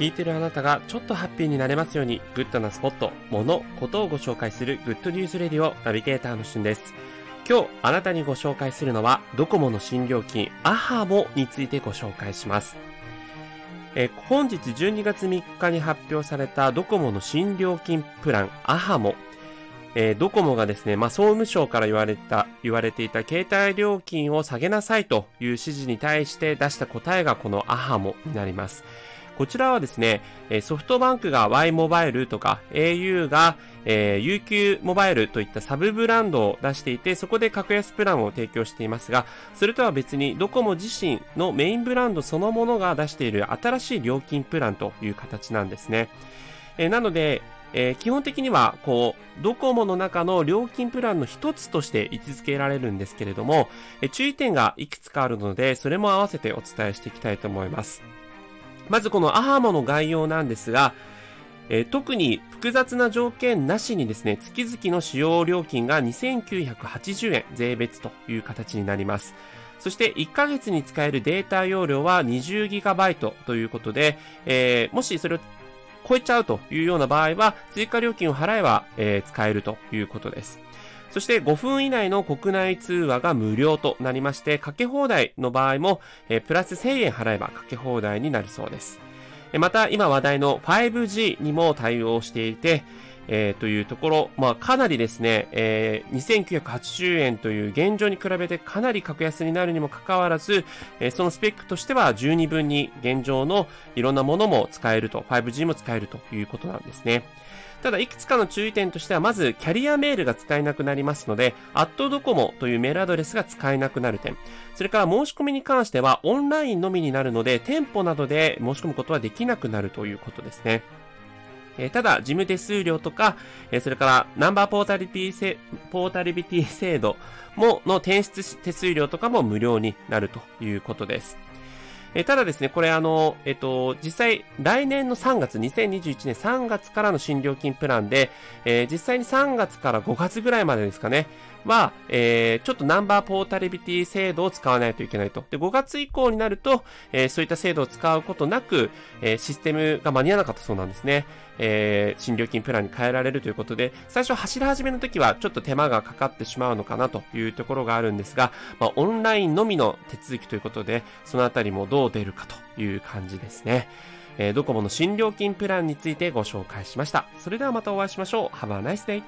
聞いてるあなたがちょっとハッピーになれますように、グッドなスポット、もの、ことをご紹介する Good News Radio ナビゲーターのしゅんです。今日あなたにご紹介するのは、ドコモの新料金、 ahamo についてご紹介します。え本日12月3日に発表されたドコモの新料金プラン、 ahamo。えー、ドコモがですね、まあ、総務省から言われた、言われていた携帯料金を下げなさいという指示に対して出した答えがこの ahamo になります。こちらはですね、ソフトバンクが Y モバイルとか au が、えー、UQ モバイルといったサブブランドを出していて、そこで格安プランを提供していますが、それとは別にドコモ自身のメインブランドそのものが出している新しい料金プランという形なんですね。えー、なので、えー、基本的には、こう、ドコモの中の料金プランの一つとして位置づけられるんですけれども、えー、注意点がいくつかあるので、それも合わせてお伝えしていきたいと思います。まずこのアハモの概要なんですが、えー、特に複雑な条件なしにですね、月々の使用料金が2980円税別という形になります。そして1ヶ月に使えるデータ容量は 20GB ということで、えー、もしそれを超えちゃうというような場合は、追加料金を払えば、えー、使えるということです。そして5分以内の国内通話が無料となりまして、かけ放題の場合も、え、プラス1000円払えばかけ放題になるそうです。また、今話題の 5G にも対応していて、えー、というところ、まあ、かなりですね、えー、2980円という現状に比べてかなり格安になるにもかかわらず、えー、そのスペックとしては十二分に現状のいろんなものも使えると、5G も使えるということなんですね。ただ、いくつかの注意点としては、まず、キャリアメールが使えなくなりますので、アットドコモというメールアドレスが使えなくなる点。それから申し込みに関しては、オンラインのみになるので、店舗などで申し込むことはできなくなるということですね。えただ、事務手数料とか、えそれからナンバーポータリティポータリビティ制度も、の転出手数料とかも無料になるということです。えただですね、これあの、えっと、実際、来年の3月、2021年3月からの新料金プランで、えー、実際に3月から5月ぐらいまでですかね、は、えー、ちょっとナンバーポータリビティ制度を使わないといけないと。で、5月以降になると、えー、そういった制度を使うことなく、えー、システムが間に合わなかったそうなんですね。えー、新料金プランに変えられるということで、最初走り始めの時はちょっと手間がかかってしまうのかなというところがあるんですが、まあ、オンラインのみの手続きということで、そのあたりもどう出るかという感じですね。えー、ドコモの新料金プランについてご紹介しました。それではまたお会いしましょう。Have a nice day!